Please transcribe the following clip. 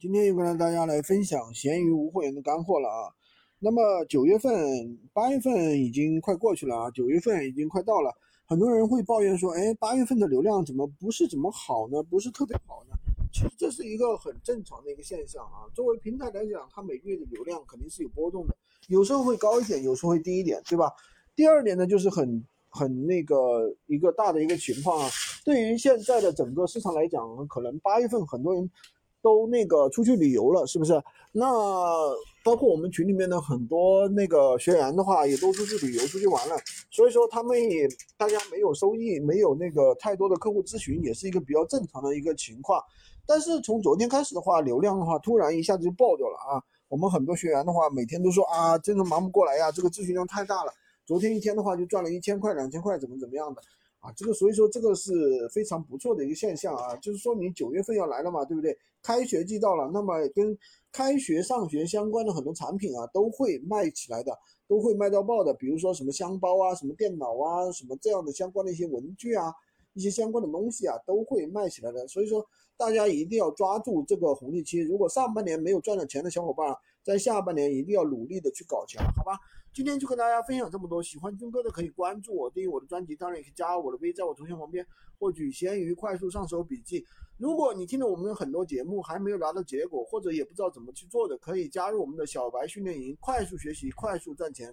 今天又跟大家来分享闲鱼无货源的干货了啊。那么九月份、八月份已经快过去了啊，九月份已经快到了。很多人会抱怨说，哎，八月份的流量怎么不是怎么好呢？不是特别好呢？其实这是一个很正常的一个现象啊。作为平台来讲，它每个月的流量肯定是有波动的，有时候会高一点，有时候会低一点，对吧？第二点呢，就是很很那个一个大的一个情况啊。对于现在的整个市场来讲，可能八月份很多人。都那个出去旅游了，是不是？那包括我们群里面的很多那个学员的话，也都出去旅游、出去玩了。所以说他们也大家没有收益，没有那个太多的客户咨询，也是一个比较正常的一个情况。但是从昨天开始的话，流量的话突然一下子就爆掉了啊！我们很多学员的话，每天都说啊，真的忙不过来呀，这个咨询量太大了。昨天一天的话就赚了一千块、两千块，怎么怎么样的。啊，这个所以说这个是非常不错的一个现象啊，就是说明九月份要来了嘛，对不对？开学季到了，那么跟开学上学相关的很多产品啊，都会卖起来的，都会卖到爆的。比如说什么箱包啊，什么电脑啊，什么这样的相关的一些文具啊，一些相关的东西啊，都会卖起来的。所以说大家一定要抓住这个红利期。如果上半年没有赚到钱的小伙伴，在下半年一定要努力的去搞钱，好吧？今天就跟大家分享这么多，喜欢军哥的可以关注我，订阅我的专辑，当然也可以加我的微，在我头像旁边获取闲鱼快速上手笔记。如果你听了我们很多节目还没有拿到结果，或者也不知道怎么去做的，可以加入我们的小白训练营，快速学习，快速赚钱。